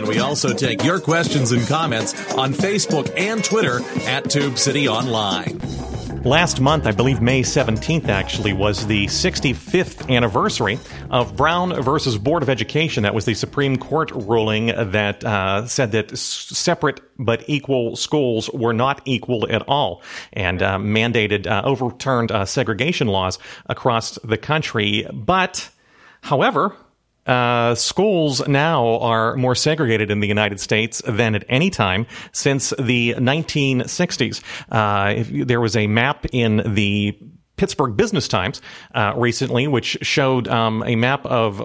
And we also take your questions and comments on Facebook and Twitter at Tube City Online. Last month, I believe May 17th actually, was the 65th anniversary of Brown versus Board of Education. That was the Supreme Court ruling that uh, said that s- separate but equal schools were not equal at all and uh, mandated, uh, overturned uh, segregation laws across the country. But, however, uh, schools now are more segregated in the United States than at any time since the 1960s. Uh, there was a map in the Pittsburgh Business Times uh, recently, which showed um, a map of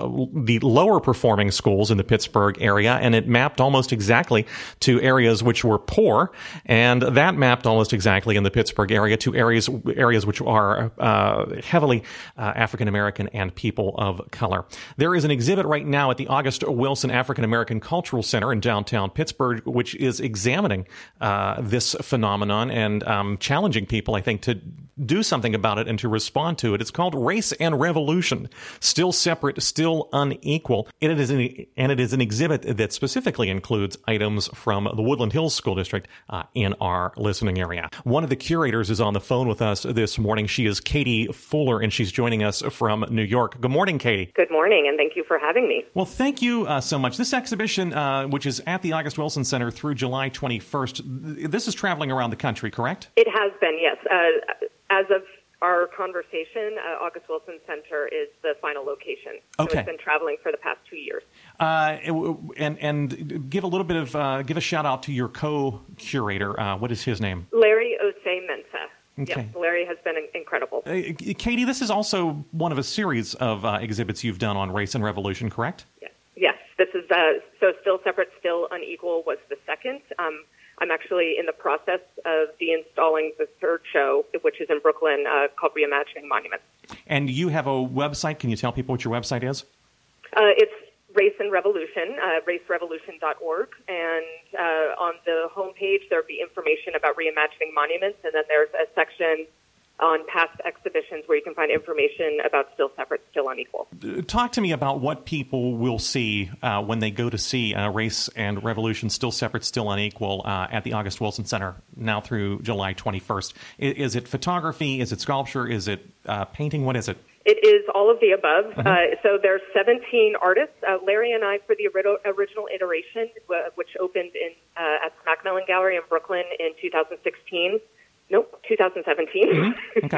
the lower performing schools in the Pittsburgh area, and it mapped almost exactly to areas which were poor, and that mapped almost exactly in the Pittsburgh area to areas areas which are uh, heavily uh, African American and people of color. There is an exhibit right now at the August Wilson African American Cultural Center in downtown Pittsburgh, which is examining uh, this phenomenon and um, challenging people, I think, to do something about it and to respond to it. It's called Race and Revolution. Still separate, still unequal. And it is an, and it is an exhibit that specifically includes items from the Woodland Hills School District uh, in our listening area. One of the curators is on the phone with us this morning. She is Katie Fuller, and she's joining us from New York. Good morning, Katie. Good morning, and thank you for having me. Well, thank you uh, so much. This exhibition, uh, which is at the August Wilson Center through July 21st, this is traveling around the country, correct? It has been, yes. Uh, as of our conversation, uh, August Wilson Center is the final location. So Okay. it's been traveling for the past two years. Uh, and and give a little bit of uh, give a shout out to your co-curator. Uh, what is his name? Larry Ossei-Mensah. Okay. Yes, Larry has been incredible. Uh, Katie, this is also one of a series of uh, exhibits you've done on race and revolution, correct? Yes, yes. This is uh, so still separate, still unequal was the second. Um, I'm actually in the process of deinstalling the third show, which is in Brooklyn, uh, called Reimagining Monuments. And you have a website. Can you tell people what your website is? Uh, it's Race and Revolution, uh, racerevolution.org. And uh, on the homepage, there'll be information about reimagining monuments. And then there's a section on past exhibitions where you can find information about Still Separate, Still Unequal. Talk to me about what people will see uh, when they go to see uh, Race and Revolution, Still Separate, Still Unequal, uh, at the August Wilson Center now through July 21st. I- Is, it photography? Is it sculpture? Is it uh, painting? What is it? It is all of the above. Uh, so there's 17 artists. Uh, Larry and I, for the original iteration, which opened in uh, at Smack Mellon Gallery in Brooklyn in 2016. Nope, 2017. Okay.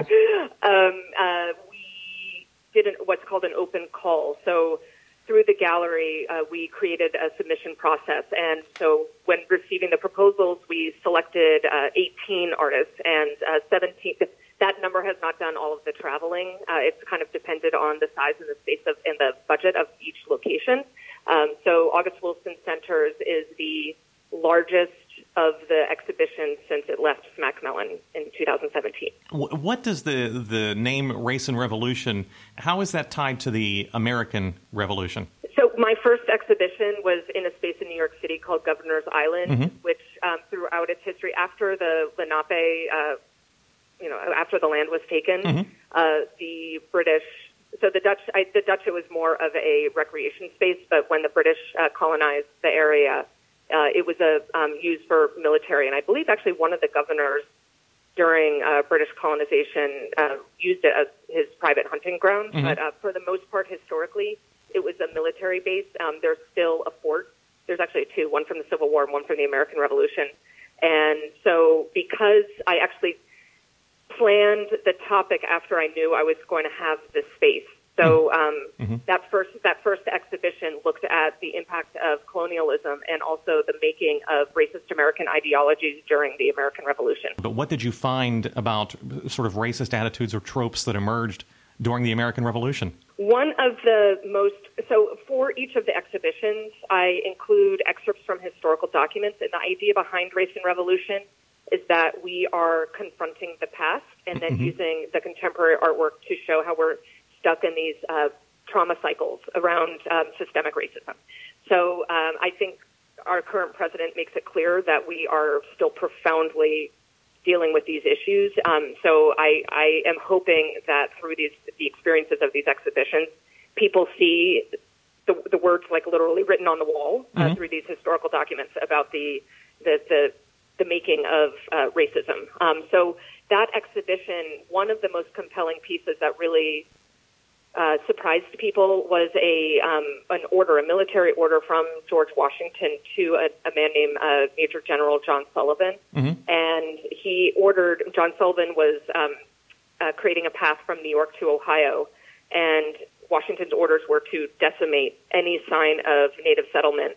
um, uh, we did an, what's called an open call. So through the gallery, uh, we created a submission process. And so when receiving the proposals, we selected uh, 18 artists and uh, 17. That number has not done all of the traveling. Uh, it's kind of depended on the size and the space of and the budget of each location. Um, so August Wilson Centers is the largest of the exhibition since it left Smack Mellon in 2017. What does the, the name Race and Revolution, how is that tied to the American Revolution? So my first exhibition was in a space in New York City called Governor's Island, which um, throughout its history, after the Lenape, uh, you know, after the land was taken, uh, the British. So the Dutch, I, the Dutch, it was more of a recreation space, but when the British uh, colonized the area, uh, it was a um, used for military, and I believe actually one of the governors during uh, British colonization uh, used it as his private hunting ground. But uh, for the most part, historically, it was a military base. Um, there's still a fort. There's actually two, one from the Civil War and one from the American Revolution. And so, because I actually planned the topic after I knew I was going to have this space. So um, that first that first exhibition looked at the impact of colonialism and also the making of racist American ideologies during the American Revolution. But what did you find about sort of racist attitudes or tropes that emerged during the American Revolution? One of the most so for each of the exhibitions, I include excerpts from historical documents, and the idea behind Race and Revolution is that we are confronting the past and then mm-hmm. using the contemporary artwork to show how we're stuck in these uh, trauma cycles around um, systemic racism. So um, I think our current president makes it clear that we are still profoundly dealing with these issues. Um, so I, I am hoping that through these the experiences of these exhibitions, people see the, the words like literally written on the wall uh, mm-hmm. through these historical documents about the the the, the making of uh, racism. Um, so that exhibition, one of the most compelling pieces that really uh, surprised people was a um, an order, a military order from George Washington to a, a man named uh, Major General John Sullivan, mm-hmm. and he ordered John Sullivan was um, uh, creating a path from New York to Ohio, and Washington's orders were to decimate any sign of native settlement,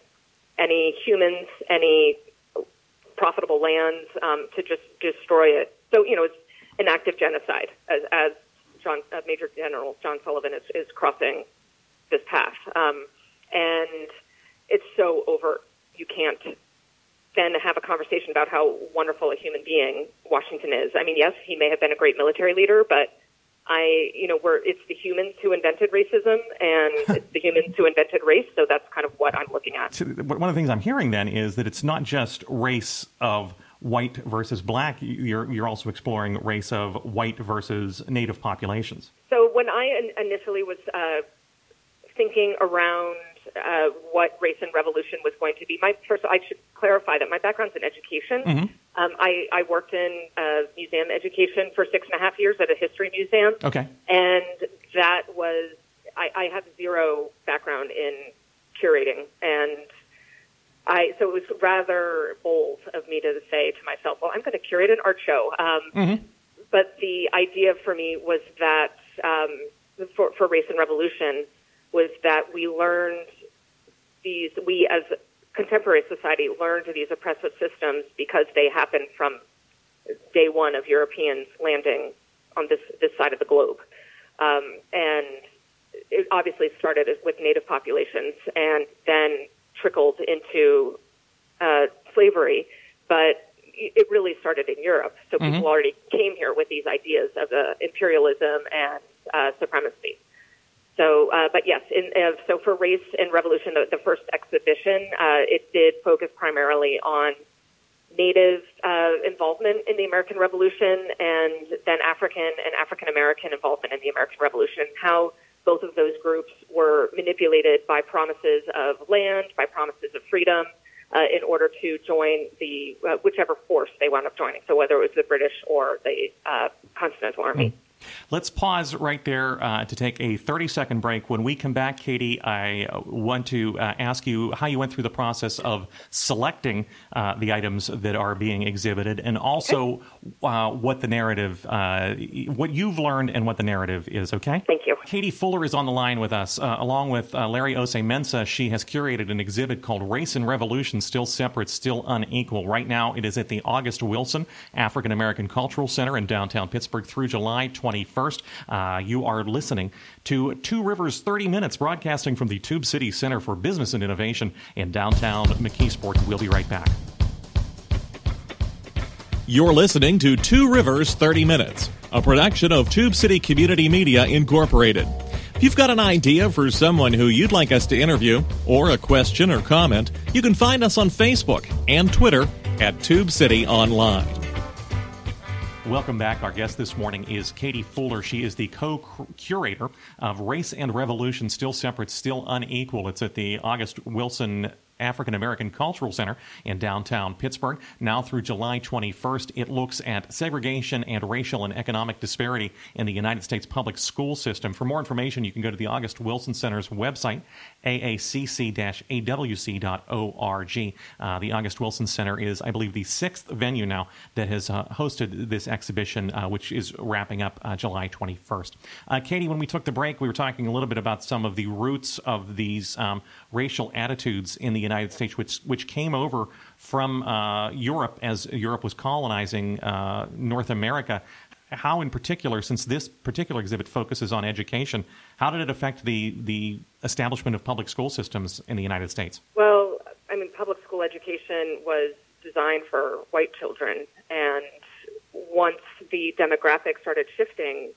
any humans, any profitable lands, um, to just destroy it. So you know, it's an act of genocide as, as John, uh, Major General John Sullivan is, is crossing this path. Um, and it's so overt. You can't then have a conversation about how wonderful a human being Washington is. I mean, yes, he may have been a great military leader, but I, you know, we're, it's the humans who invented racism and it's the humans who invented race. So that's kind of what I'm looking at. So one of the things I'm hearing then is that it's not just race of white versus black, you're, you're also exploring race of white versus native populations. So when I initially was uh, thinking around uh, what race and revolution was going to be, my first I should clarify that my background's in education. Mm-hmm. Um, I, I worked in uh, museum education for six and a half years at a history museum. Okay, and that was I, I have zero background in curating and I so it was rather bold of me to say to myself, "Well, I'm going to curate an art show." Um, mm-hmm. But the idea for me was that um, for, for race and revolution was that we learned these we as contemporary society learned these oppressive systems because they happened from day one of Europeans landing on this this side of the globe, um, and it obviously started with native populations, and then trickled into uh, slavery, but it really started in Europe. So mm-hmm. people already came here with these ideas of uh, imperialism and uh, supremacy. So, uh, but yes, in, uh, so for Race and Revolution, the, the first exhibition, uh, it did focus primarily on Native uh, involvement in the American Revolution and then African and African American involvement in the American Revolution, how both of those groups were manipulated by promises of land, by promises of freedom, uh, in order to join the uh, whichever force they wound up joining. So whether it was the British or the uh, Continental Army. Mm. Let's pause right there uh, to take a 30 second break. When we come back, Katie, I want to uh, ask you how you went through the process of selecting uh, the items that are being exhibited and also uh, what the narrative, uh, what you've learned and what the narrative is, okay? Thank you. Katie Fuller is on the line with us. Uh, along with Larry Ossei-Mensah, she has curated an exhibit called Race and Revolution Still Separate, Still Unequal. Right now, it is at the August Wilson African American Cultural Center in downtown Pittsburgh through July 21st. Uh, you are listening to Two Rivers 30 Minutes, broadcasting from the Tube City Center for Business and Innovation in downtown McKeesport. We'll be right back. You're listening to Two Rivers 30 Minutes, a production of Tube City Community Media Incorporated. If you've got an idea for someone who you'd like us to interview, or a question or comment, you can find us on Facebook and Twitter at Tube City Online. Welcome back. Our guest this morning is Katie Fuller. She is the co curator of Race and Revolution Still Separate, Still Unequal. It's at the August Wilson African American Cultural Center in downtown Pittsburgh. Now through July 21st, it looks at segregation and racial and economic disparity in the United States public school system. For more information, you can go to the August Wilson Center's website, aacc-awc.org. Uh, the August Wilson Center is, I believe, the sixth venue now that has uh, hosted this exhibition, uh, which is wrapping up uh, July 21st. Uh, Katie, when we took the break, we were talking a little bit about some of the roots of these um, racial attitudes in the United States, which which came over from uh, Europe as Europe was colonizing uh, North America. How, in particular, since this particular exhibit focuses on education, how did it affect the the establishment of public school systems in the United States? Well, I mean, public school education was designed for white children. And once the demographic started shifting,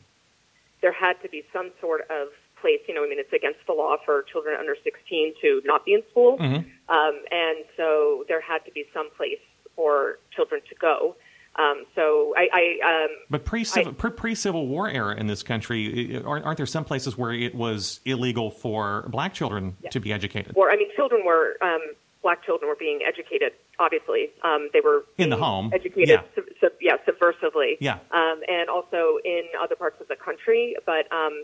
there had to be some sort of place. You know, I mean, it's against the law for children under 16 to not be in school. Mm-hmm. Um, and so there had to be some place for children to go. Um, so I, I um, but pre pre Civil War era in this country, aren't, aren't, there some places where it was illegal for black children yes. to be educated? Or I mean, children were um, black children were being educated. Obviously, um, they were in the home, educated, yeah, sub, sub, yeah subversively, yeah, um, and also in other parts of the country. But um,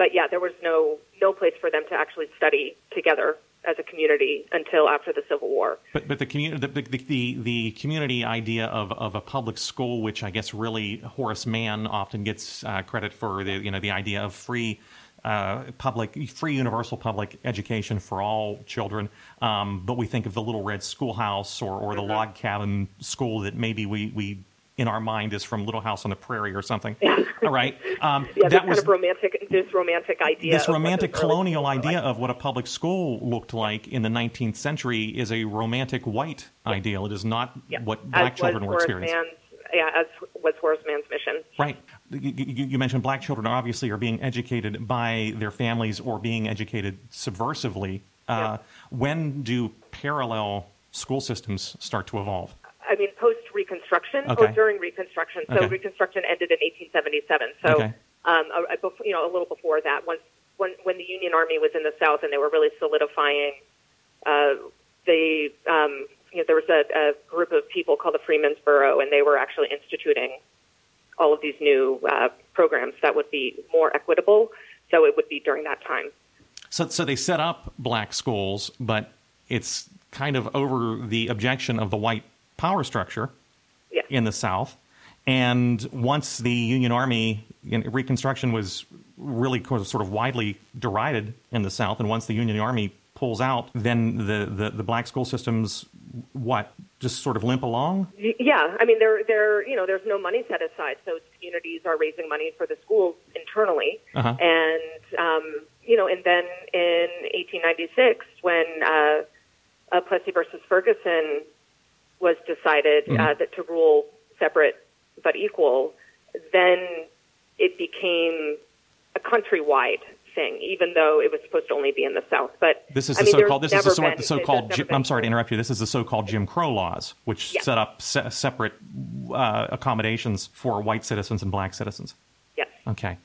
but yeah, there was no no place for them to actually study together as a community until after the Civil War. But but the community the, the, the, the, community idea of, of a public school, which I guess really Horace Mann often gets uh, credit for the you know the idea of free. Uh, public, free universal public education for all children, um, but we think of the Little Red Schoolhouse or, or the mm-hmm. log cabin school that maybe we, we in our mind is from Little House on the Prairie or something. All right. Um, yeah, that was kind of romantic. This romantic idea. This romantic colonial idea like. of what a public school looked like in the 19th century is a romantic white yeah. ideal. It is not yeah. what black as children were experiencing. Yeah, as was Horace Mann's mission. Right. You, you, mentioned black children obviously are being educated by their families or being educated subversively. Uh, when do parallel school systems start to evolve? I mean, post Reconstruction okay. or during Reconstruction. So okay. Reconstruction ended in 1877. So, okay. um, a, a, you know, a little before that, once when when the Union Army was in the South and they were really solidifying, uh, they um, you know, there was a, a group of people called the Freedmen's Bureau, and they were actually instituting all of these new uh, programs that would be more equitable. So it would be during that time. So, so they set up black schools, but it's kind of over the objection of the white power structure yes. in the South. And once the Union Army in Reconstruction was really sort of widely derided in the South, and once the Union Army pulls out, then the, the, the black school systems, what, just sort of limp along? Yeah, I mean, there, there, you know, there's no money set aside, so communities are raising money for the schools internally, uh-huh. and um, you know, and then in 1896, when uh, uh, Plessy versus Ferguson was decided mm-hmm. uh, that to rule separate but equal, then it became a countrywide thing, even though it was supposed to only be in the South. But this is the mean, so-called. This is the, been, the so-called. Jim, I'm sorry to interrupt you. This is the so-called Jim Crow laws, which set up se- separate uh, accommodations for white citizens and black citizens. Yes. Okay.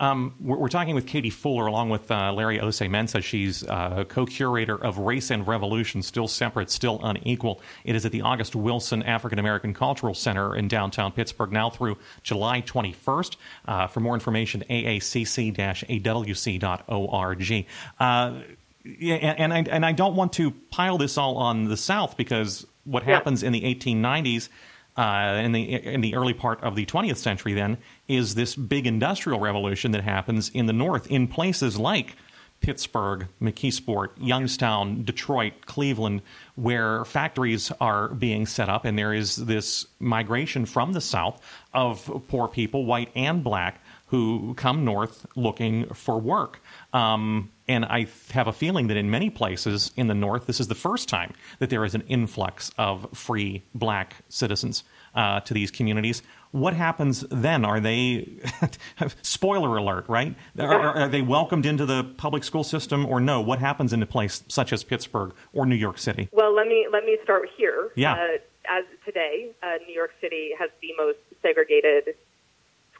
Um, we're, we're, talking with Katie Fuller along with uh, Larry Ossei-Mensah. She's uh, co-curator of Race and Revolution, Still Separate, Still Unequal. It is at the August Wilson African American Cultural Center in downtown Pittsburgh now through July 21st. Uh, for more information, aacc-awc.org. Uh, yeah, and, I, and I don't want to pile this all on the South because what happens in the 1890s – uh, in the in the early part of the 20th century, then is this big industrial revolution that happens in the North in places like Pittsburgh, McKeesport, Youngstown, Detroit, Cleveland, where factories are being set up, and there is this migration from the South of poor people, white and black, who come north looking for work. Um, and I have a feeling that in many places in the North, this is the first time that there is an influx of free black citizens uh, to these communities. What happens then? Are they, spoiler alert, right? Are, are, they welcomed into the public school system or no? What happens in a place such as Pittsburgh or New York City? Well, let me, let me start here. Yeah. Uh, as today, uh, New York City has the most segregated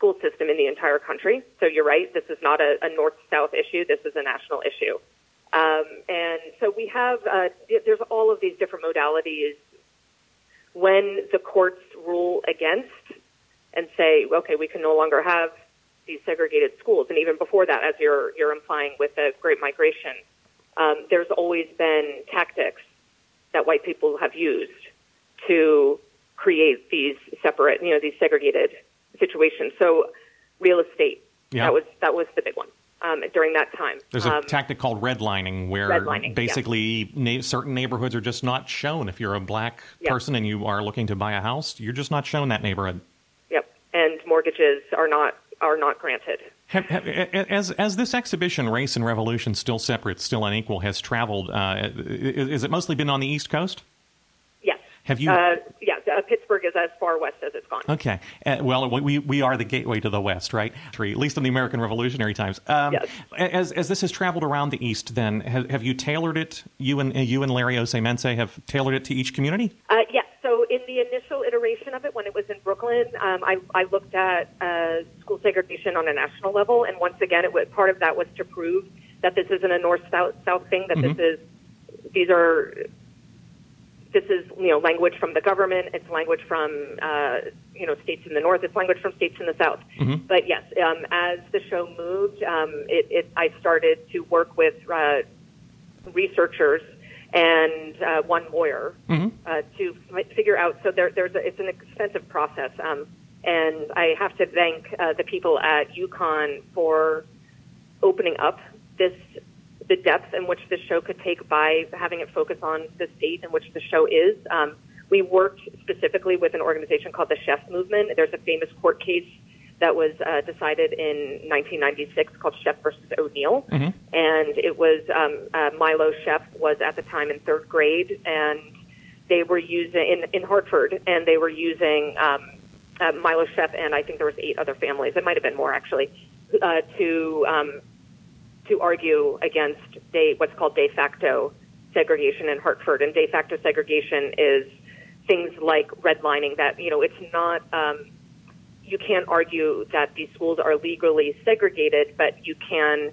school system in the entire country. So you're right, this is not a, a north-south issue. This is a national issue. Um, and so we have, uh, there's all of these different modalities when the courts rule against and say, okay, we can no longer have these segregated schools. And even before that, as you're, you're implying with the Great Migration, um, there's always been tactics that white people have used to create these separate, you know, these segregated situation. So real estate, yeah. that was that was the big one. Um, during that time. There's a um, tactic called redlining, where redlining, basically yeah. na- certain neighborhoods are just not shown. If you're a black yeah. person and you are looking to buy a house, you're just not shown that neighborhood. Yep, and mortgages are not are not granted. Have, have, as as this exhibition, race and revolution, still separate, still unequal, has traveled, uh, is it mostly been on the East Coast? Yes. Have you? Uh, yeah, uh, Pittsburgh is as far west as it's gone. Okay. Uh, well, we we are the gateway to the west, right? At least in the American Revolutionary times. Um, yes. As as this has traveled around the east, then have, have you tailored it? You and you and Larry Ossei-Mensah have tailored it to each community. Uh, yes. So in the initial iteration of it, when it was in Brooklyn, um, I, I looked at uh, school segregation on a national level, and once again, it was, part of that was to prove that this isn't a north-south south thing. That mm-hmm. this is these are this is you know language from the government. It's language from uh, you know states in the north. It's language from states in the south. Mm-hmm. But yes, um, as the show moved, um, it, it, I started to work with uh, researchers and uh, one lawyer mm-hmm. uh, to f- figure out. So there, there's a, it's an extensive process, um, and I have to thank uh, the people at UConn for opening up this the depth in which the show could take by having it focus on the state in which the show is. Um, we worked specifically with an organization called the Sheff Movement. There's a famous court case that was uh, decided in 1996 called Sheff versus O'Neill, mm-hmm. and it was um, uh, Milo Sheff was at the time in third grade, and they were using in in Hartford, and they were using um, uh, Milo Sheff, and I think there was eight other families. It might have been more actually, uh, to um, to argue against de, what's called de facto segregation in Hartford. And de facto segregation is things like redlining that, you know, it's not, um, you can't argue that these schools are legally segregated, but you can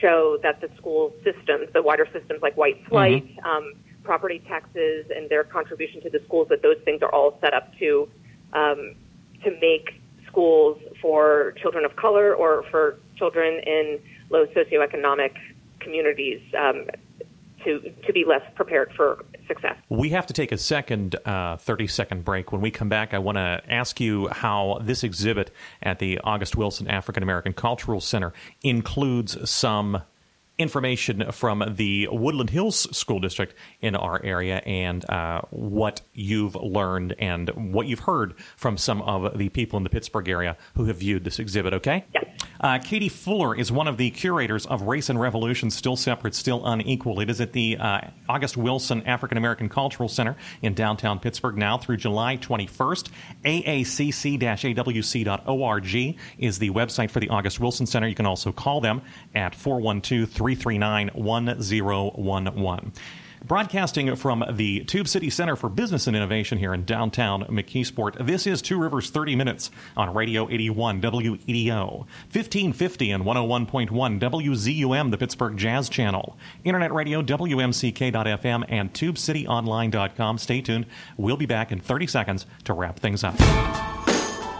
show that the school systems, the wider systems like white flight, mm-hmm. um, property taxes, and their contribution to the schools, that those things are all set up to um, to make schools for children of color or for children in low socioeconomic communities um, to to be less prepared for success. We have to take a second, uh, 30 second break. When we come back, I want to ask you how this exhibit at the August Wilson African American Cultural Center includes some information from the Woodland Hills School District in our area and uh, what you've learned and what you've heard from some of the people in the Pittsburgh area who have viewed this exhibit, okay? Yes. Uh, Katie Fuller is one of the curators of Race and Revolution Still Separate, Still Unequal. It is at the uh, August Wilson African American Cultural Center in downtown Pittsburgh now through July 21st. AACC awc.org is the website for the August Wilson Center. You can also call them at 412 339 1011. Broadcasting from the Tube City Center for Business and Innovation here in downtown McKeesport, this is Two Rivers 30 Minutes on Radio 81 WEDO, 1550 and 101.1 WZUM, the Pittsburgh Jazz Channel, Internet Radio WMCK.FM, and TubeCityOnline.com. Stay tuned. We'll be back in 30 seconds to wrap things up.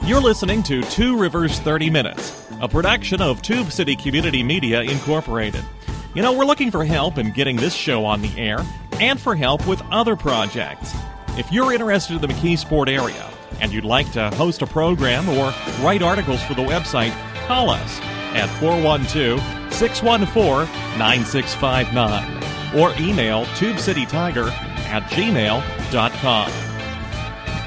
You're listening to Two Rivers 30 Minutes, a production of Tube City Community Media Incorporated. You know, we're looking for help in getting this show on the air and for help with other projects. If you're interested in the McKeesport area and you'd like to host a program or write articles for the website, call us at 412 614 9659 or email tubecitytiger at gmail.com.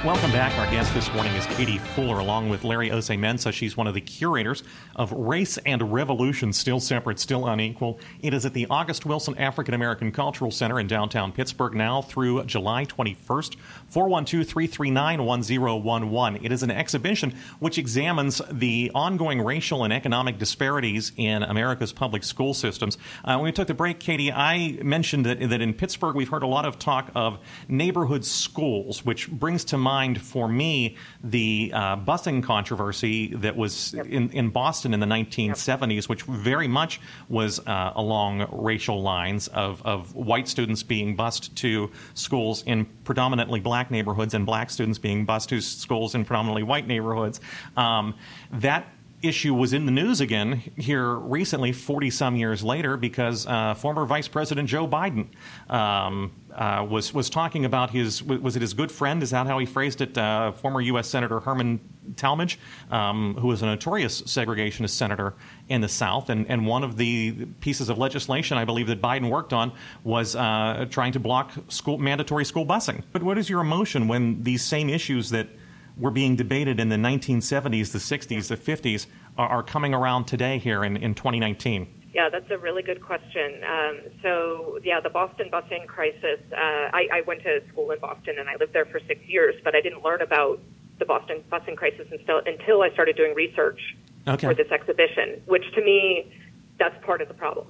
Welcome back. Our guest this morning is Katie Fuller, along with Larry Ossei-Mensah. She's one of the curators of Race and Revolution, Still Separate, Still Unequal. It is at the August Wilson African American Cultural Center in downtown Pittsburgh now through July 21st. 412-339-1011. It is an exhibition which examines the ongoing racial and economic disparities in America's public school systems. Uh, when we took the break, Katie, I mentioned that, that in Pittsburgh we've heard a lot of talk of neighborhood schools, which brings to mind for me the uh, busing controversy that was yep. in, in Boston in the 1970s, yep. which very much was uh, along racial lines of, of white students being bused to schools in predominantly black neighborhoods and black students being bused to schools in predominantly white neighborhoods. Um, that issue was in the news again here recently, 40 some years later, because uh, former Vice President Joe Biden um, uh, was was talking about his was it his good friend? Is that how he phrased it? Uh, former U.S. Senator Herman Talmadge, um, who was a notorious segregationist senator in the South, and, and one of the pieces of legislation I believe that Biden worked on was uh, trying to block school mandatory school busing. But what is your emotion when these same issues that were being debated in the 1970s, the 60s, the 50s are, are coming around today here in, in 2019? Yeah, that's a really good question. Um, so, yeah, the Boston busing crisis. Uh, I, I went to school in Boston and I lived there for six years, but I didn't learn about the Boston busing crisis until, until I started doing research okay. for this exhibition, which to me, that's part of the problem.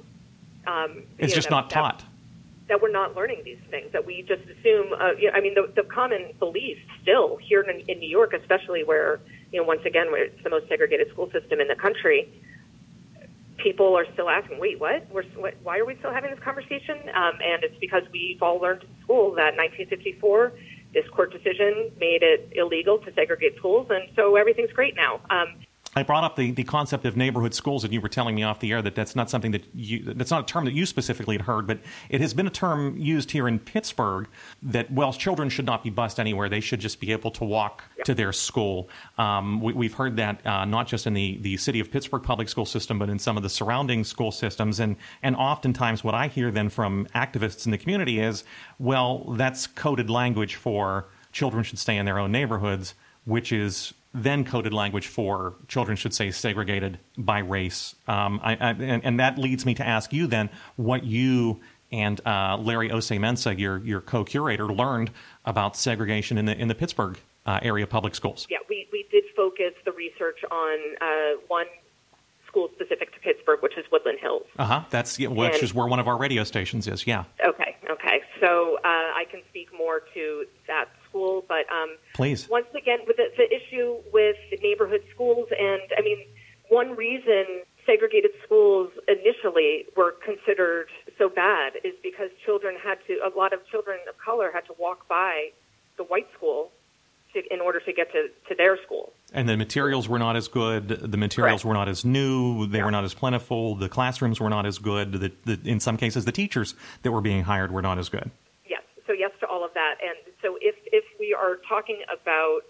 Um, it's just know, that, not taught. That, that, we're not learning these things, that we just assume, uh, you know, I mean, the, the common belief still here in, in New York, especially where, you know, once again, where it's the most segregated school system in the country, people are still asking, wait, what? We're, what why are we still having this conversation? Um, and it's because we've all learned in school that 1954, this court decision made it illegal to segregate schools, and so everything's great now. Um, I brought up the, the concept of neighborhood schools, and you were telling me off the air that that's not something that you that's not a term that you specifically had heard, but it has been a term used here in Pittsburgh that well, children should not be bused anywhere; they should just be able to walk to their school. Um, we, have heard that uh, not just in the the city of Pittsburgh public school system, but in some of the surrounding school systems, and and oftentimes what I hear then from activists in the community is, well, that's coded language for children should stay in their own neighborhoods, which is then coded language for children should say segregated by race. Um, I, I, and, and, that leads me to ask you then what you and uh, Larry Ossei-Mensah, your, your co-curator, learned about segregation in the, in the Pittsburgh uh, area public schools. Yeah, we, we did focus the research on uh, one school specific to Pittsburgh, which is Woodland Hills. Uh huh. That's which and, is where one of our radio stations is. Yeah. Okay. Okay. So uh, I can speak more to that school. But um, please, once again, with the, the issue with neighborhood schools, and I mean, one reason segregated schools initially were considered so bad is because children had to, a lot of children of color had to walk by the white school to, in order to get to, to their school. And the materials were not as good. The materials Correct. were not as new. They yeah. were not as plentiful. The classrooms were not as good. The, the, in some cases, the teachers that were being hired were not as good. Yes. So yes to all of that. And so if, if we are talking about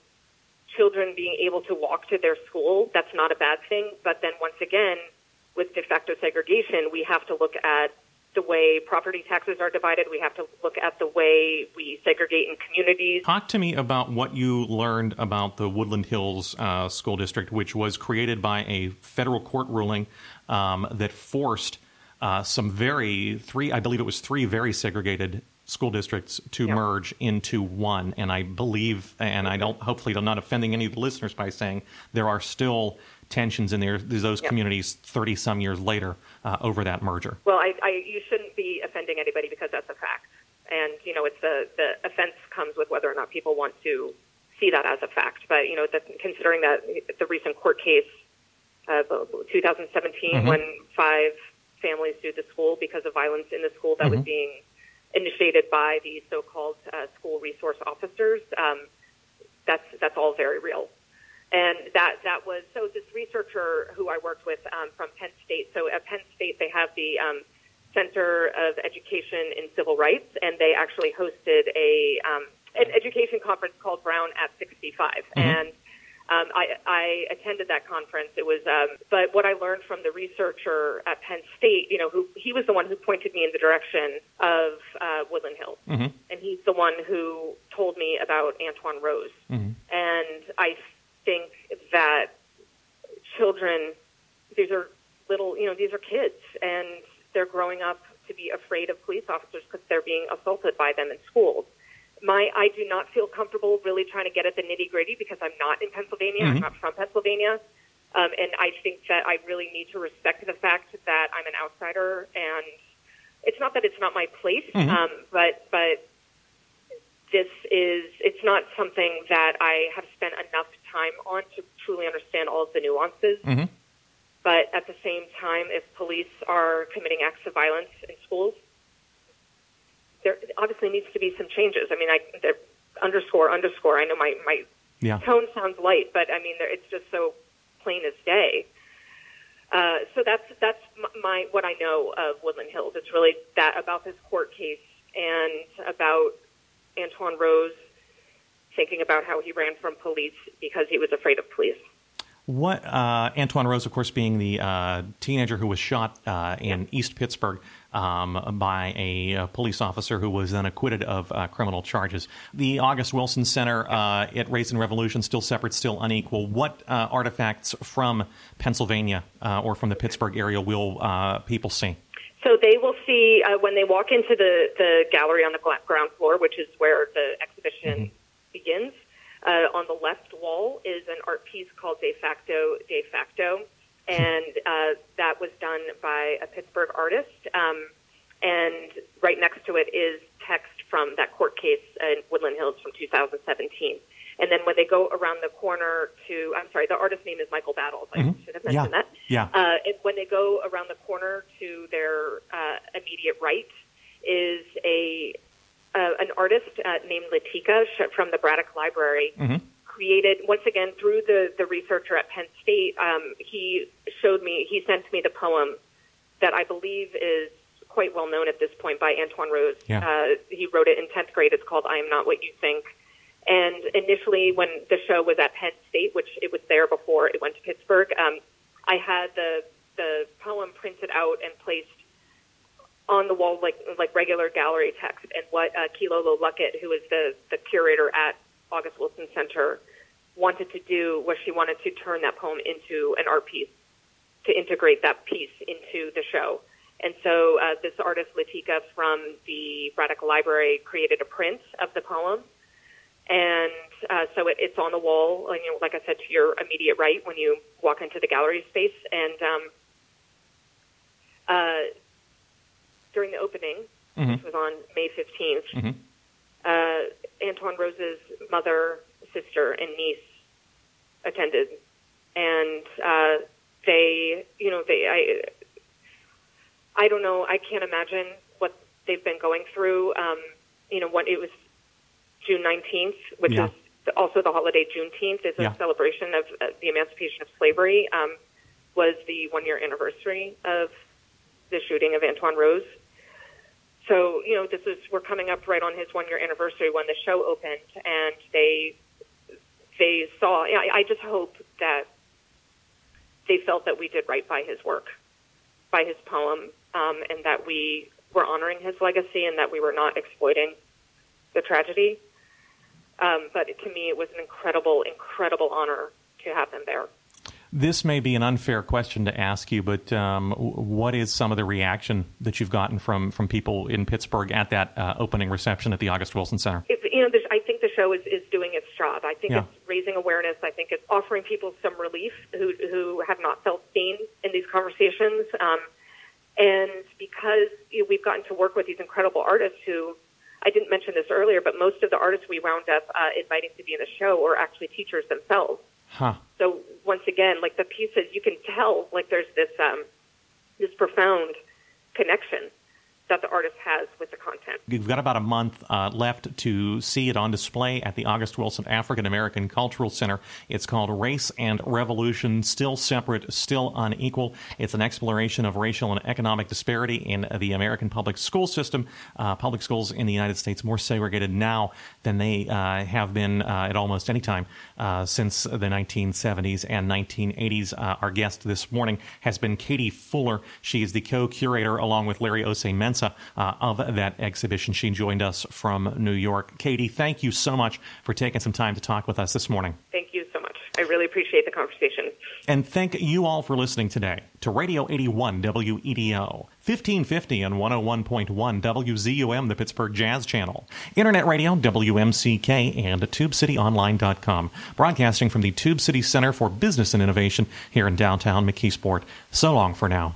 children being able to walk to their school, that's not a bad thing. But then once again, with de facto segregation, we have to look at the way property taxes are divided. We have to look at the way we segregate in communities. Talk to me about what you learned about the Woodland Hills uh, School District, which was created by a federal court ruling um, that forced uh, some very three, I believe it was three very segregated school districts to merge into one. And I believe, and I don't, hopefully, I'm not offending any of the listeners by saying there are still tensions in there, those communities 30 some years later uh, over that merger. Well, I, I, you shouldn't be offending anybody because that's a fact. And, you know, it's the, the offense comes with whether or not people want to see that as a fact. But, you know, the, considering that the recent court case, of 2017, mm-hmm. when five families sued the school because of violence in the school that mm-hmm. was being initiated by the so-called uh, school resource officers. Um, that's that's all very real, and that that was so. This researcher who I worked with um, from Penn State. So at Penn State, they have the um, Center of Education in Civil Rights, and they actually hosted a um, an education conference called Brown at 65, mm-hmm. and um, I, I attended that conference. It was, um, but what I learned from the researcher at Penn State, you know, who he was the one who pointed me in the direction of uh, Woodland Hills, mm-hmm. and he's the one who told me about Antwon Rose. Mm-hmm. And I think that children, these are little, you know, these are kids, and they're growing up to be afraid of police officers because they're being assaulted by them in schools my I do not feel comfortable really trying to get at the nitty gritty because I'm not in Pennsylvania. Mm-hmm. I'm not from Pennsylvania. Um, and I think that I really need to respect the fact that I'm an outsider, and it's not that it's not my place, mm-hmm. um, but but this is it's not something that I have spent enough time on to truly understand all of the nuances. Mm-hmm. But at the same time, if police are committing acts of violence in schools, there obviously needs to be some changes. I mean, I underscore underscore. I know my my yeah. tone sounds light, but I mean, it's just so plain as day. Uh, so that's that's my what I know of Woodland Hills. It's really that about this court case and about Antwon Rose thinking about how he ran from police because he was afraid of police. What uh, Antwon Rose, of course, being the uh, teenager who was shot uh, in East Pittsburgh um, by a, a, police officer who was then acquitted of uh, criminal charges. The August Wilson Center uh, at Race and Revolution, still separate, still unequal. What uh, artifacts from Pennsylvania or from the Pittsburgh area will people see? So they will see when they walk into the, the gallery on the ground floor, which is where the exhibition mm-hmm. begins uh, on the left wall is an art piece called De Facto De Facto, and uh, that was done by a Pittsburgh artist. Um, and right next to it is text from that court case in Woodland Hills from 2017. And then when they go around the corner to, I'm sorry, the artist's name is Michael Battles. I mm-hmm. should have mentioned yeah. that. Yeah. Uh, when they go around the corner to their uh, immediate right is a uh, an artist uh, named Latika from the Braddock Library mm-hmm. Created once again through the the researcher at Penn State. Um, he showed me, he sent me the poem that I believe is quite well known at this point by Antwon Rose. Yeah. Uh, he wrote it in tenth grade. It's called "I Am Not What You Think." And initially, when the show was at Penn State, which it was there before it went to Pittsburgh, um, I had the the poem printed out and placed on the wall like like regular gallery text. And what uh, Kilolo Luckett, who is the the curator at August Wilson Center, wanted to do was she wanted to turn that poem into an art piece to integrate that piece into the show. And so uh, this artist Latika from the Braddock Library created a print of the poem, and uh, so it, it's on the wall. You know, like I said, to your immediate right when you walk into the gallery space, and um, uh, during the opening, mm-hmm. which was on May 15th, mm-hmm. Antwon Rose's mother, sister, and niece attended, and uh, they, you know, they, I, I don't know, I can't imagine what they've been going through. Um, you know, what it was June 19th, which yeah. is also the holiday Juneteenth, is a yeah. celebration of uh, the emancipation of slavery. Um, was the one year anniversary of the shooting of Antwon Rose. So, you know, this is we're coming up right on his one year anniversary when the show opened, and they they saw. I, I just hope that they felt that we did right by his work, by his poem, um, and that we were honoring his legacy, and that we were not exploiting the tragedy. Um, but to me, it was an incredible, incredible honor to have them there. This may be an unfair question to ask you, but um, what is some of the reaction that you've gotten from, from people in Pittsburgh at that uh, opening reception at the August Wilson Center? It's, you know, I think the show is, is doing its job. I think yeah. it's raising awareness. I think it's offering people some relief who, who have not felt seen in these conversations. Um, and because you know, we've gotten to work with these incredible artists who, I didn't mention this earlier, but most of the artists we wound up uh, inviting to be in the show are actually teachers themselves. Huh. So once again, like the pieces, you can tell like there's this um, this profound connection that the artist has with the content. We've got about a month uh, left to see it on display at the August Wilson African American Cultural Center. It's called Race and Revolution Still Separate, Still Unequal. It's an exploration of racial and economic disparity in the American public school system. Uh, public schools in the United States more segregated now than they uh, have been uh, at almost any time uh, since the 1970s and 1980s. Uh, our guest this morning has been Katie Fuller. She is the co curator, along with Larry Ossei Uh, of that exhibition. She joined us from New York. Katie, thank you so much for taking some time to talk with us this morning. Thank you so much. I really appreciate the conversation. And thank you all for listening today to Radio 81 WEDO, 1550 and 101.1 WZUM, the Pittsburgh Jazz Channel, Internet Radio, WMCK, and TubeCityOnline.com, broadcasting from the Tube City Center for Business and Innovation here in downtown McKeesport. So long for now.